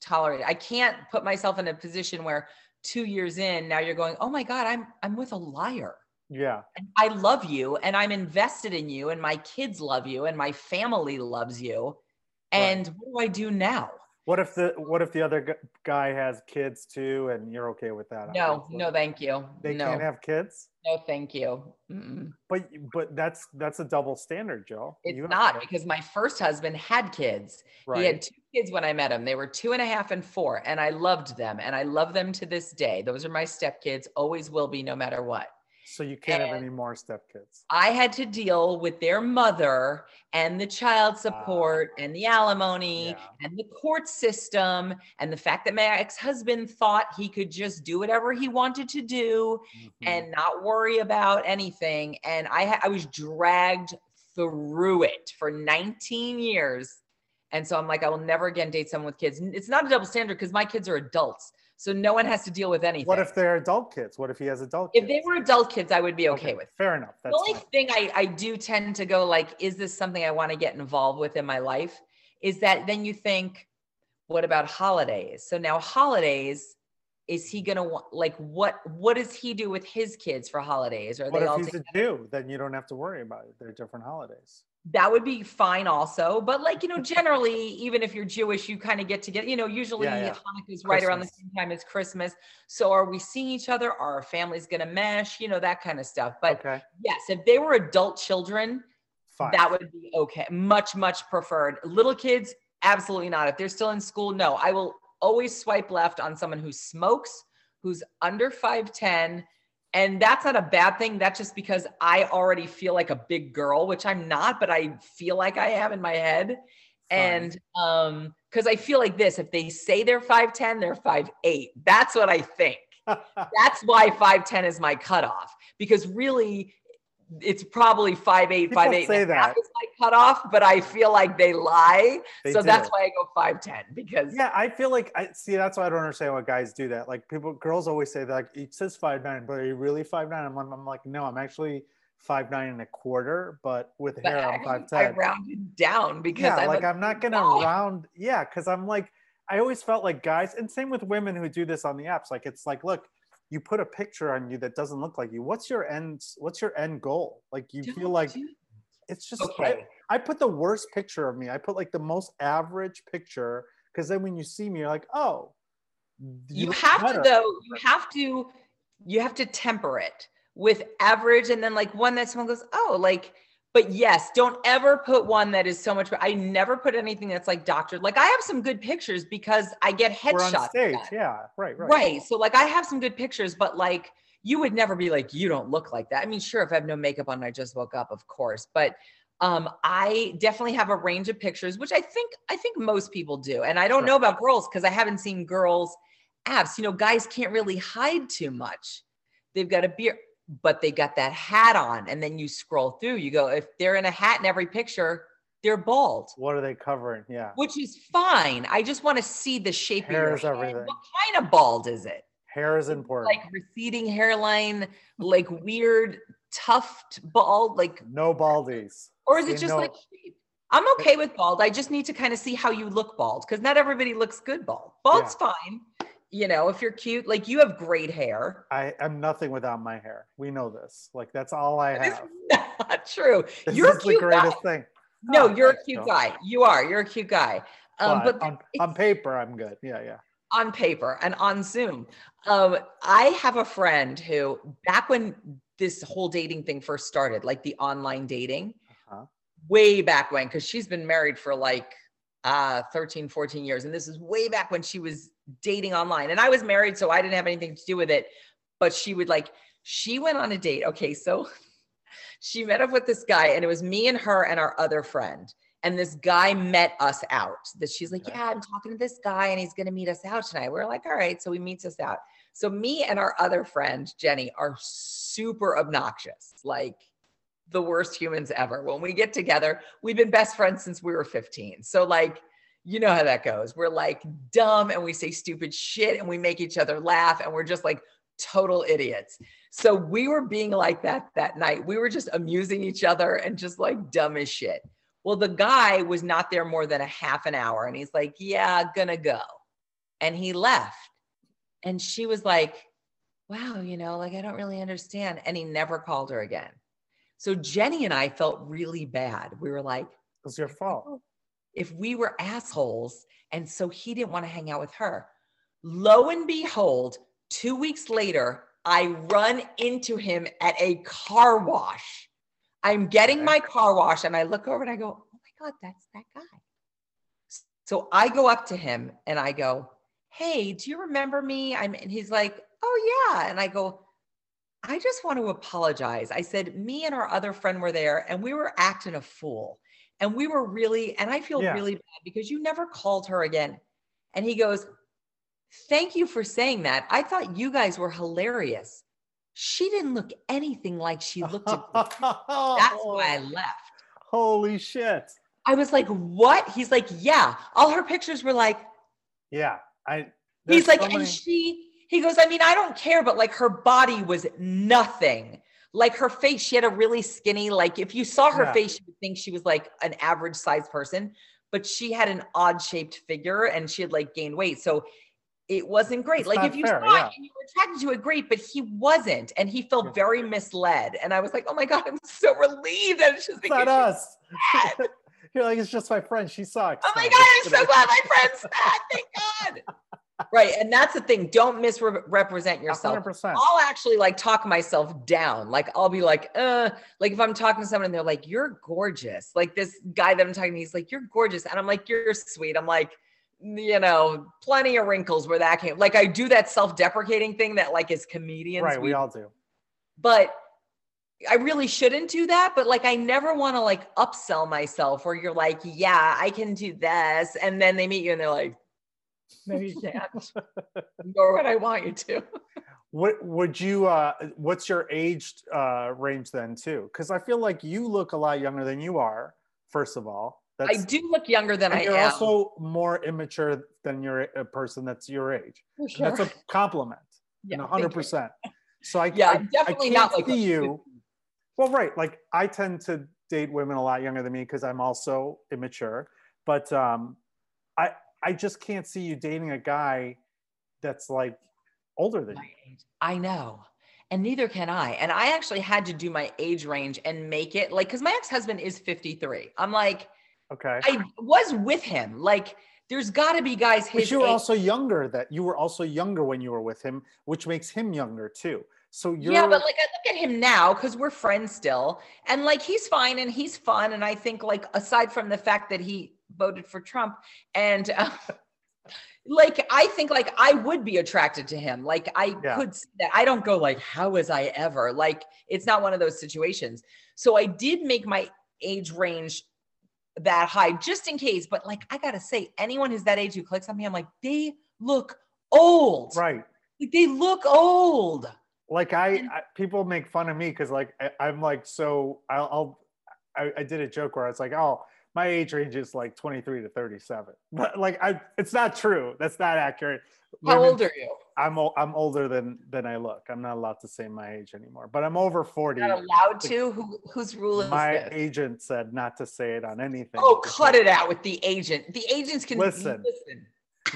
tolerate it. I can't put myself in a position where two years in, now you're going, oh my God, I'm I'm with a liar. Yeah. And I love you and I'm invested in you and my kids love you and my family loves you. Right. And what do I do now? What if the what if the other guy has kids too, and you're okay with that? No, obviously? no, thank you. they no, can't have kids. no, thank you. Mm-mm. But but that's that's a double standard, Joe. It's You not because my first husband had kids. right. He had two kids when I met him. They were two and a half and four, and I loved them, and I love them to this day. Those are my stepkids, always will be, no matter what. So you can't have any more stepkids. I had to deal with their mother and the child support and the alimony Yeah. and the court system and the fact that my ex-husband thought he could just do whatever he wanted to do Mhm. and not worry about anything. And I, ha- I was dragged through it for 19 years. And so I'm like, I will never again date someone with kids. It's not a double standard because my kids are adults. So no one has to deal with anything. what if they're adult kids? What if he has adult kids? if they were adult kids, I would be okay, with. Fair enough. That's The only fine. thing I, I do tend to go like, is this something I want to get involved with in my life? Is that then you think, what about holidays? So now holidays, is he gonna want like what what does he do with his kids for holidays? Are What they if all he's together? a Jew? Then you don't have to worry about it. They're different holidays. That would be fine also. But like you know generally even if you're jewish you kind of get together you know usually Yeah, yeah. hanukkah's right around the same time as christmas. So are we seeing each other? Are our families going to mesh? You know that kind of stuff. But okay. yes if they were adult children Fine. that would be okay. Much much preferred. Little kids absolutely not. If they're still in school no. I will always swipe left on someone who smokes who's under 5'10 and that's not a bad thing. That's just because i already feel like a big girl which i'm not but i feel like i am in my head. Fine. and um because i feel like this if they say they're 5'10 they're 5'8 that's what i think. That's why 5'10 is my cutoff. Because really it's probably 5'8 People 5'8 say and a half that. is my cutoff but i feel like they lie They so that's why i go 5'10 because Yeah, I feel like I see. That's why I don't understand why guys do that. Like people, girls always say that like it says five nine, but are you really five nine? I'm, I'm like, no, I'm actually five nine and a quarter, but with but hair, I'm actually, five i ten. rounded down because Yeah, I'm like a I'm not gonna round. Yeah, because I'm like, I always felt like guys, and same with women who do this on the apps. Like it's like, look, you put a picture on you that doesn't look like you. What's your end? What's your end goal? Like you feel like it's just. okay I, I put the worst picture of me. I put like the most average picture because then when you see me, you're like, oh. you look have better. to though you have to you have to temper it with average and then like one that someone goes oh like but yes don't ever put one that is so much i never put anything that's like doctored like i have some good pictures because i get We're on headshots stage. Yeah, right, right. right. So like i have some good pictures but like you would never be like you don't look like that. I mean sure if i have no makeup on and i just woke up of course. But um i definitely have a range of pictures which i think i think most people do. And i don't know about girls because i haven't seen girls apps you know guys can't really hide too much. They've got a beard but they got that hat on and then you scroll through you go if they're in a hat in every picture they're bald What are they covering? Yeah. which is fine i just want to see the shape Hair of is your head. everything. what kind of bald is it Hair is important. like receding hairline, like weird tuft bald, like, no baldies. or is it See, just no- like? I'm okay with bald. I just need to kind of see how you look bald because not everybody looks good bald. Bald's fine. You know, if you're cute, like you have great hair. I am nothing without my hair. We know this. Like that's all I have. not true. This you're is the cute guy. greatest thing. No, Oh, you're a cute Joe. guy. You are. You're a cute guy. Um, But but on, on paper, I'm good. Yeah, yeah. on paper and on Zoom. Um, I have a friend who, back when this whole dating thing first started, like the online dating, Uh-huh. way back when, because she's been married for like uh 13, 14 years. And this is way back when she was dating online. And I was married, so I didn't have anything to do with it. But she would like, she went on a date. Okay, so she met up with this guy, and it was me and her and our other friend. And this guy met us out. That she's like, Yeah, I'm talking to this guy and he's gonna meet us out tonight. We're like, all right. So he meets us out. So me and our other friend, Jenny, are super obnoxious, like the worst humans ever. When we get together, we've been best friends since we were 15. So like, you know how that goes. We're like dumb and we say stupid shit and we make each other laugh and we're just like total idiots. So we were being like that that night. We were just amusing each other and just like dumb as shit. Well, the guy was not there more than a half an hour and he's like, Yeah, gonna go. And he left. And she was like, Wow, you know, like I don't really understand. And he never called her again. So Jenny and I felt really bad. We were like, It was your fault. If we were assholes. And so he didn't want to hang out with her. Lo and behold, two weeks later, I run into him at a car wash. I'm getting my car wash and I look over and I go, Oh my God, that's that guy. So I go up to him and I go, Hey, do you remember me? I'm, and he's like, Oh, yeah. And I go, I just want to apologize. I said, Me and our other friend were there and we were acting a fool. And we were really, and I feel Yeah. really bad because you never called her again. And he goes, Thank you for saying that. I thought you guys were hilarious. She didn't look anything like she looked at me. That's why I left. Holy shit. I was like, what? He's like, yeah. All her pictures were like, Yeah. I he's like, so and she, he goes, I mean, I don't care, but like her body was nothing. Like her face, she had a really skinny, like if you saw her Yeah. face, you would think she was like an average sized person, but she had an odd shaped figure and she had like gained weight. So it wasn't great. It's like if you fair, saw yeah. it and you were attracted to it, great, but he wasn't. And he felt very misled. And I was like, oh my God, I'm so relieved that it's just it's not us. You're like, it's just my friend. She sucks. Oh my God, I'm so glad my friend's fat. Thank God. right. And that's the thing. Don't misrepresent yourself. 100%. I'll actually like talk myself down. Like I'll be like, uh, like if I'm talking to someone and they're like, you're gorgeous. Like this guy that I'm talking to, he's like, you're gorgeous. And I'm like, you're sweet. I'm like, you know, plenty of wrinkles where that came. Like I do that self-deprecating thing that like is comedians. Right. We we- all do. but I really shouldn't do that. But like, I never want to like upsell myself where you're like, yeah, I can do this. And then they meet you and they're like, no, you can't. Nor would I want you to. What would you? uh What's your age uh range then too? Because I feel like you look a lot younger than you are. First of all, I do look younger than I you're am. also more immature than you're a person that's your age. And That's a compliment. Yeah, 100. percent So I Yeah, I, definitely I not like see you. Well, right. Like I tend to date women a lot younger than me because I'm also immature. But um, I I just can't see you dating a guy that's like older than my you. age. I know. And neither can I. And I actually had to do my age range and make it like, because my ex husband is 53. I'm like, Okay. I was with him. Like, there's got to be guys his But you were age. also younger. That you were also younger when you were with him, which makes him younger too. So you're Yeah, but like I look at him now because we're friends still, and like he's fine and he's fun, and I think like aside from the fact that he voted for Trump, and uh, like I think like I would be attracted to him. Like I Yeah. could see that. I don't go like how was I ever like it's not one of those situations. So I did make my age range that high just in case. But like I gotta say, anyone who's that age who clicks on me, I'm like they look old. right. Like, they look old. like I, And- I people make fun of me because like I, i'm like so i'll, I'll I, I did a joke where i was like oh my age range is like 23 to 37 but like i it's not true that's not accurate How Women- old are you? i'm i'm older than than i look i'm not allowed to say my age anymore but i'm over 40 not allowed to? Who, whose rule is my this? agent said not to say it on anything Oh, cut it out with the agent. The agents can Listen. listen.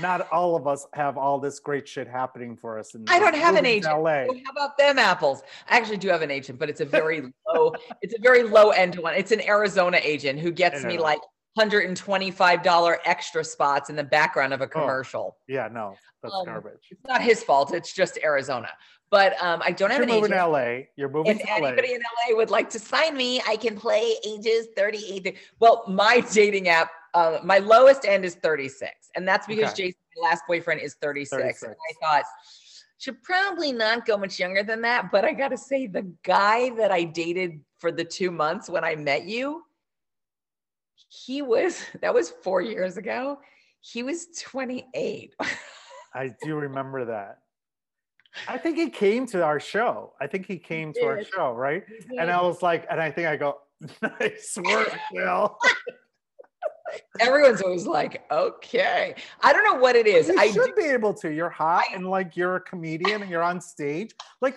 Not all of us have all this great shit happening for us and I don't have an agent. LA. So how about them apples? I actually do have an agent, but it's a very low, it's a very low end one. It's an Arizona agent who gets me like $125 extra spots in the background of a commercial. yeah no that's Um, garbage It's not his fault. It's just Arizona. But um, I don't have you're an moving agent. to LA you're moving if to LA anybody in LA would like to sign me, I can play ages 38. Well, my dating app, uh, my lowest end is 36. And that's because Okay. Jason, my last boyfriend, is 36. And 36. I thought, should probably not go much younger than that. But I got to say, the guy that I dated for the two months when I met you, he was, that was four years ago. He was 28. I do remember that. I think he came to our show. I think he came to our show, right? And I was like, and I think I go, nice work, Bill. Everyone's always like, okay. I don't know what it is. You I should do- be able to. You're hot I- and like you're a comedian and you're on stage. Like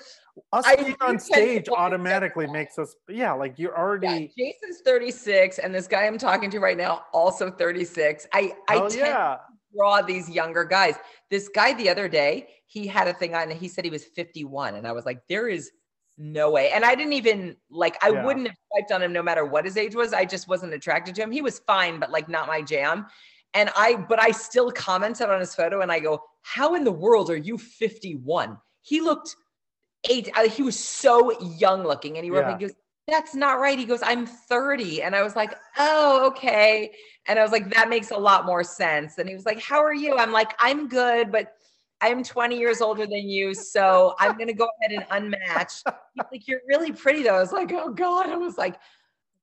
us I being on stage automatically makes us, yeah, like you're Yeah, already, Jason's 36, and this guy I'm talking to right now also 36. I I tend yeah. to draw these younger guys. This guy the other day, he had a thing on, and he said he was 51, and I was like, there is no way. And I didn't even like I Yeah. wouldn't have swiped on him no matter what his age was. I just wasn't attracted to him. He was fine, but like not my jam. And I but I still commented on his photo and I go, "How in the world are you 51?" He looked eight. uh, he was so young looking and he wrote me he goes, "That's not right." He goes, "I'm 30." And I was like, "Oh, okay." And I was like, "That makes a lot more sense." And he was like, "How are you?" I'm like, "I'm good, but I'm 20 years older than you, so I'm gonna go ahead and unmatch. He's like, you're really pretty though. I was like, oh God. I was like,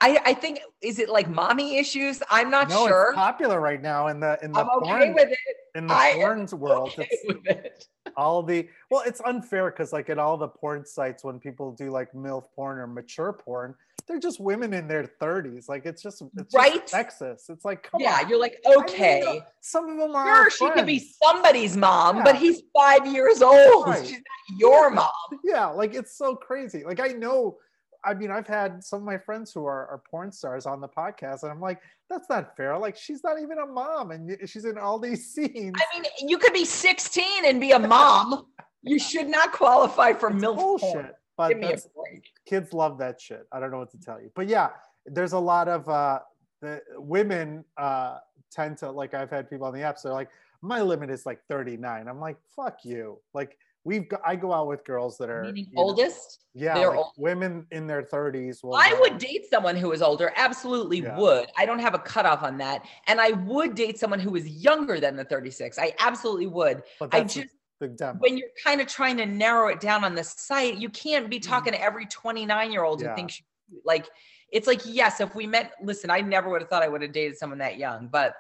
I, I think is it like mommy issues? I'm not no, sure. it's popular right now in the in the I'm okay porn with it. in the I am world. Okay It's with it. all the well, it's unfair because like at all the porn sites when people do like MILF porn or mature porn, they're just women in their 30s. Like it's just it's just sexist. It's like come Yeah, on. you're like, I mean, okay. some of them are Sure, she could be somebody's mom, but he's five years old. Right. She's not your mom. yeah like it's so crazy like i know i mean i've had some of my friends who are, are porn stars on the podcast and i'm like that's not fair like she's not even a mom and she's in all these scenes I mean, you could be 16 and be a mom. You should not qualify for It's MILF bullshit porn. but Give me a break. kids love that shit i don't know what to tell you but yeah there's a lot of uh the women uh tend to like i've had people on the apps they're like my limit is like 39 i'm like fuck you like we've got i go out with girls that are Meaning you know, oldest? yeah they're like old. women in their 30s will I would date someone who is older. Absolutely Yeah. would. I don't have a cutoff on that. And I would date someone who is younger than the 36. I absolutely would. but I just, when you're kind of trying to narrow it down on the site, you can't be mm. talking to every 29 year old. Yeah. who thinks like, it's like, yes, if we met, listen, I never would have thought I would have dated someone that young, but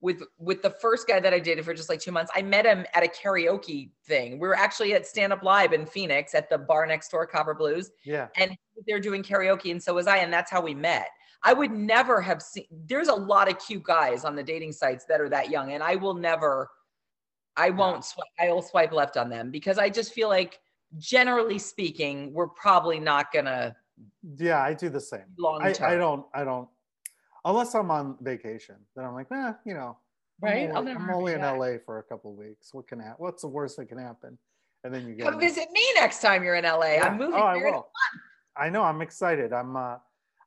with with the first guy that I dated for just like two months, I met him at a karaoke thing. We were actually at Stand Up Live in Phoenix at the bar next door, Copper Blues yeah and they're doing karaoke and so was I and that's how we met. I would never have seen there's a lot of cute guys on the dating sites that are that young and I will never I won't swipe I will swipe left on them because I just feel like generally speaking we're probably not going to Yeah, I do the same. long I. I don't I don't unless I'm on vacation. Then I'm like, eh, you know, Right? I'll only, I'm only in. LA for a couple of weeks. What can happen? What's the worst that can happen? And then you get Come visit me next time you're in LA. Yeah. I'm moving Oh, I will. I know. I'm excited. I'm. uh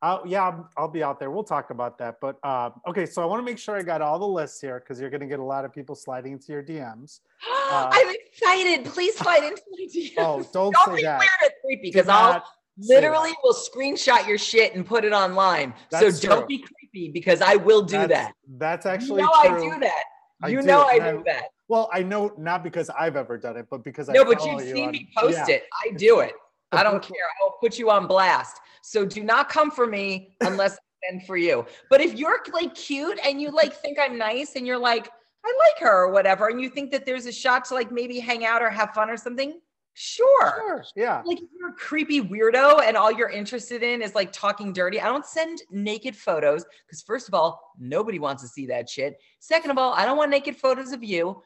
I'll, yeah, I'm- I'll be out there. We'll talk about that. But uh, okay, so I want to make sure I got all the lists here because you're going to get a lot of people sliding into your DMs. Uh, I'm excited. Please slide into my DMs. Oh, don't, Don't be that. weird or creepy because I'll literally will screenshot your shit and put it online. That's so don't true. be creepy because I will do That's- that. That's You actually know true. I do that. I You do, know I do that. Well, I know not because I've ever done it, but because I No, but you've you seen on- me post yeah. it. I do it. I don't care. I will put you on blast. So do not come for me unless I send for you. But if you're like cute and you like think I'm nice and you're like, I like her or whatever, and you think that there's a shot to like maybe hang out or have fun or something, sure. Sure. Yeah. Like if you're a creepy weirdo and all you're interested in is like talking dirty, I don't send naked photos because first of all, nobody wants to see that shit. Second of all, I don't want naked photos of you.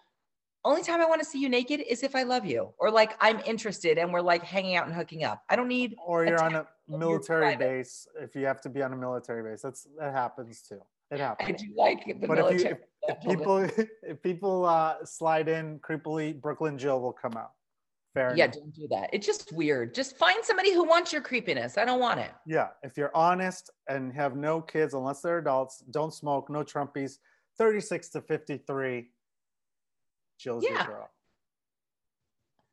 Only time I want to see you naked is if I love you or like I'm interested and we're like hanging out and hooking up. I don't need Or you're on a military base. If you have to be on a military base, that's that happens too. It happens. I do like the But if you military. if, if people if people uh, slide in creepily, Brooklyn Jill will come out. Fair yeah, enough. don't do that. It's just weird. Just find somebody who wants your creepiness. I don't want it. Yeah. If you're honest and have no kids unless they're adults, don't smoke, no Trumpies, 36 to 53. Jill's your girl.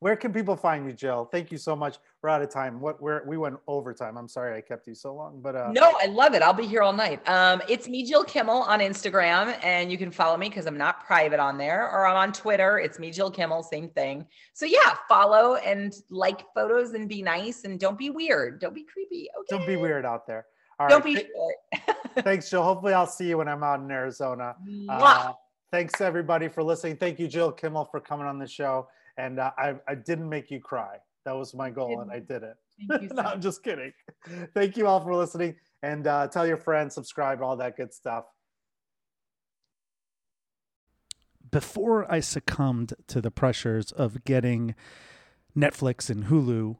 Where can people find you, Jill? Thank you so much. We're out of time. What we're we went overtime. I'm sorry I kept you so long, but uh No, I love it. I'll be here all night. Um, it's me, Jill Kimmel, on Instagram, and you can follow me because I'm not private on there, or I'm on Twitter. It's me, Jill Kimmel, same thing. So yeah, follow and like photos and be nice and don't be weird. Don't be creepy. Okay. don't be weird out there. All Don't right. be short. Thanks, Jill. Hopefully I'll see you when I'm out in Arizona. Uh, thanks everybody for listening. Thank you, Jill Kimmel, for coming on the show. And uh, I, I didn't make you cry. That was my goal, and I did it. Thank you so no, I'm just kidding. Thank you all for listening, and uh, tell your friends, subscribe, all that good stuff. before I succumbed to the pressures of getting Netflix and Hulu,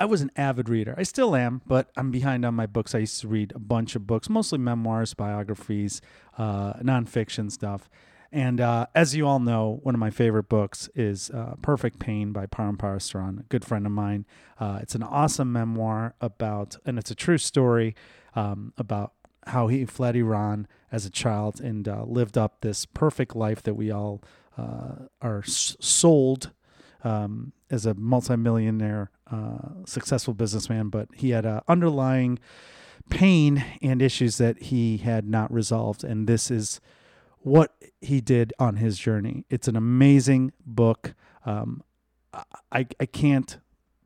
I was an avid reader. I still am, but I'm behind on my books. I used to read a bunch of books, mostly memoirs, biographies, uh, nonfiction stuff. And uh, as you all know, one of my favorite books is uh, Perfect Pain by Param Parasaran, a good friend of mine. Uh, it's an awesome memoir about, and it's a true story um, about how he fled Iran as a child and uh, lived up this perfect life that we all uh, are s- sold um, as a multimillionaire, uh, successful businessman. But he had an underlying pain and issues that he had not resolved. And this is what he did on his journey. It's an amazing book. Um, I, I can't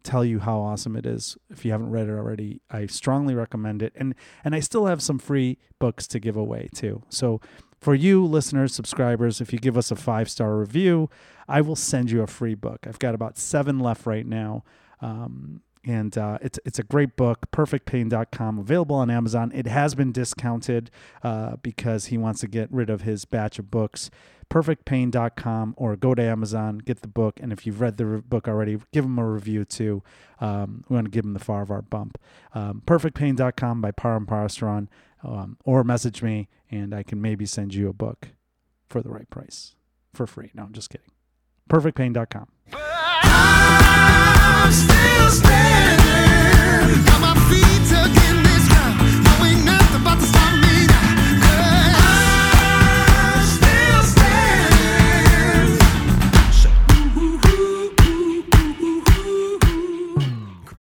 tell you how awesome it is if you haven't read it already. I strongly recommend it. And and I still have some free books to give away too. So for you listeners, subscribers, if you give us a five-star review, I will send you a free book. I've got about 7 left right now. Um, and uh, it's it's a great book perfectpain.com available on amazon. It has been discounted uh, because he wants to get rid of his batch of books. perfectpain.com or go to amazon get the book and if you've read the re- book already give him a review too. Um, we want to give him the Farahvar bump. Um, perfectpain.com by param parastron um, or message me and i can maybe send you a book for the right price. For free. No i'm just kidding. perfectpain.com standing. Got my feet tucked in this ground. No, ain't nothing but the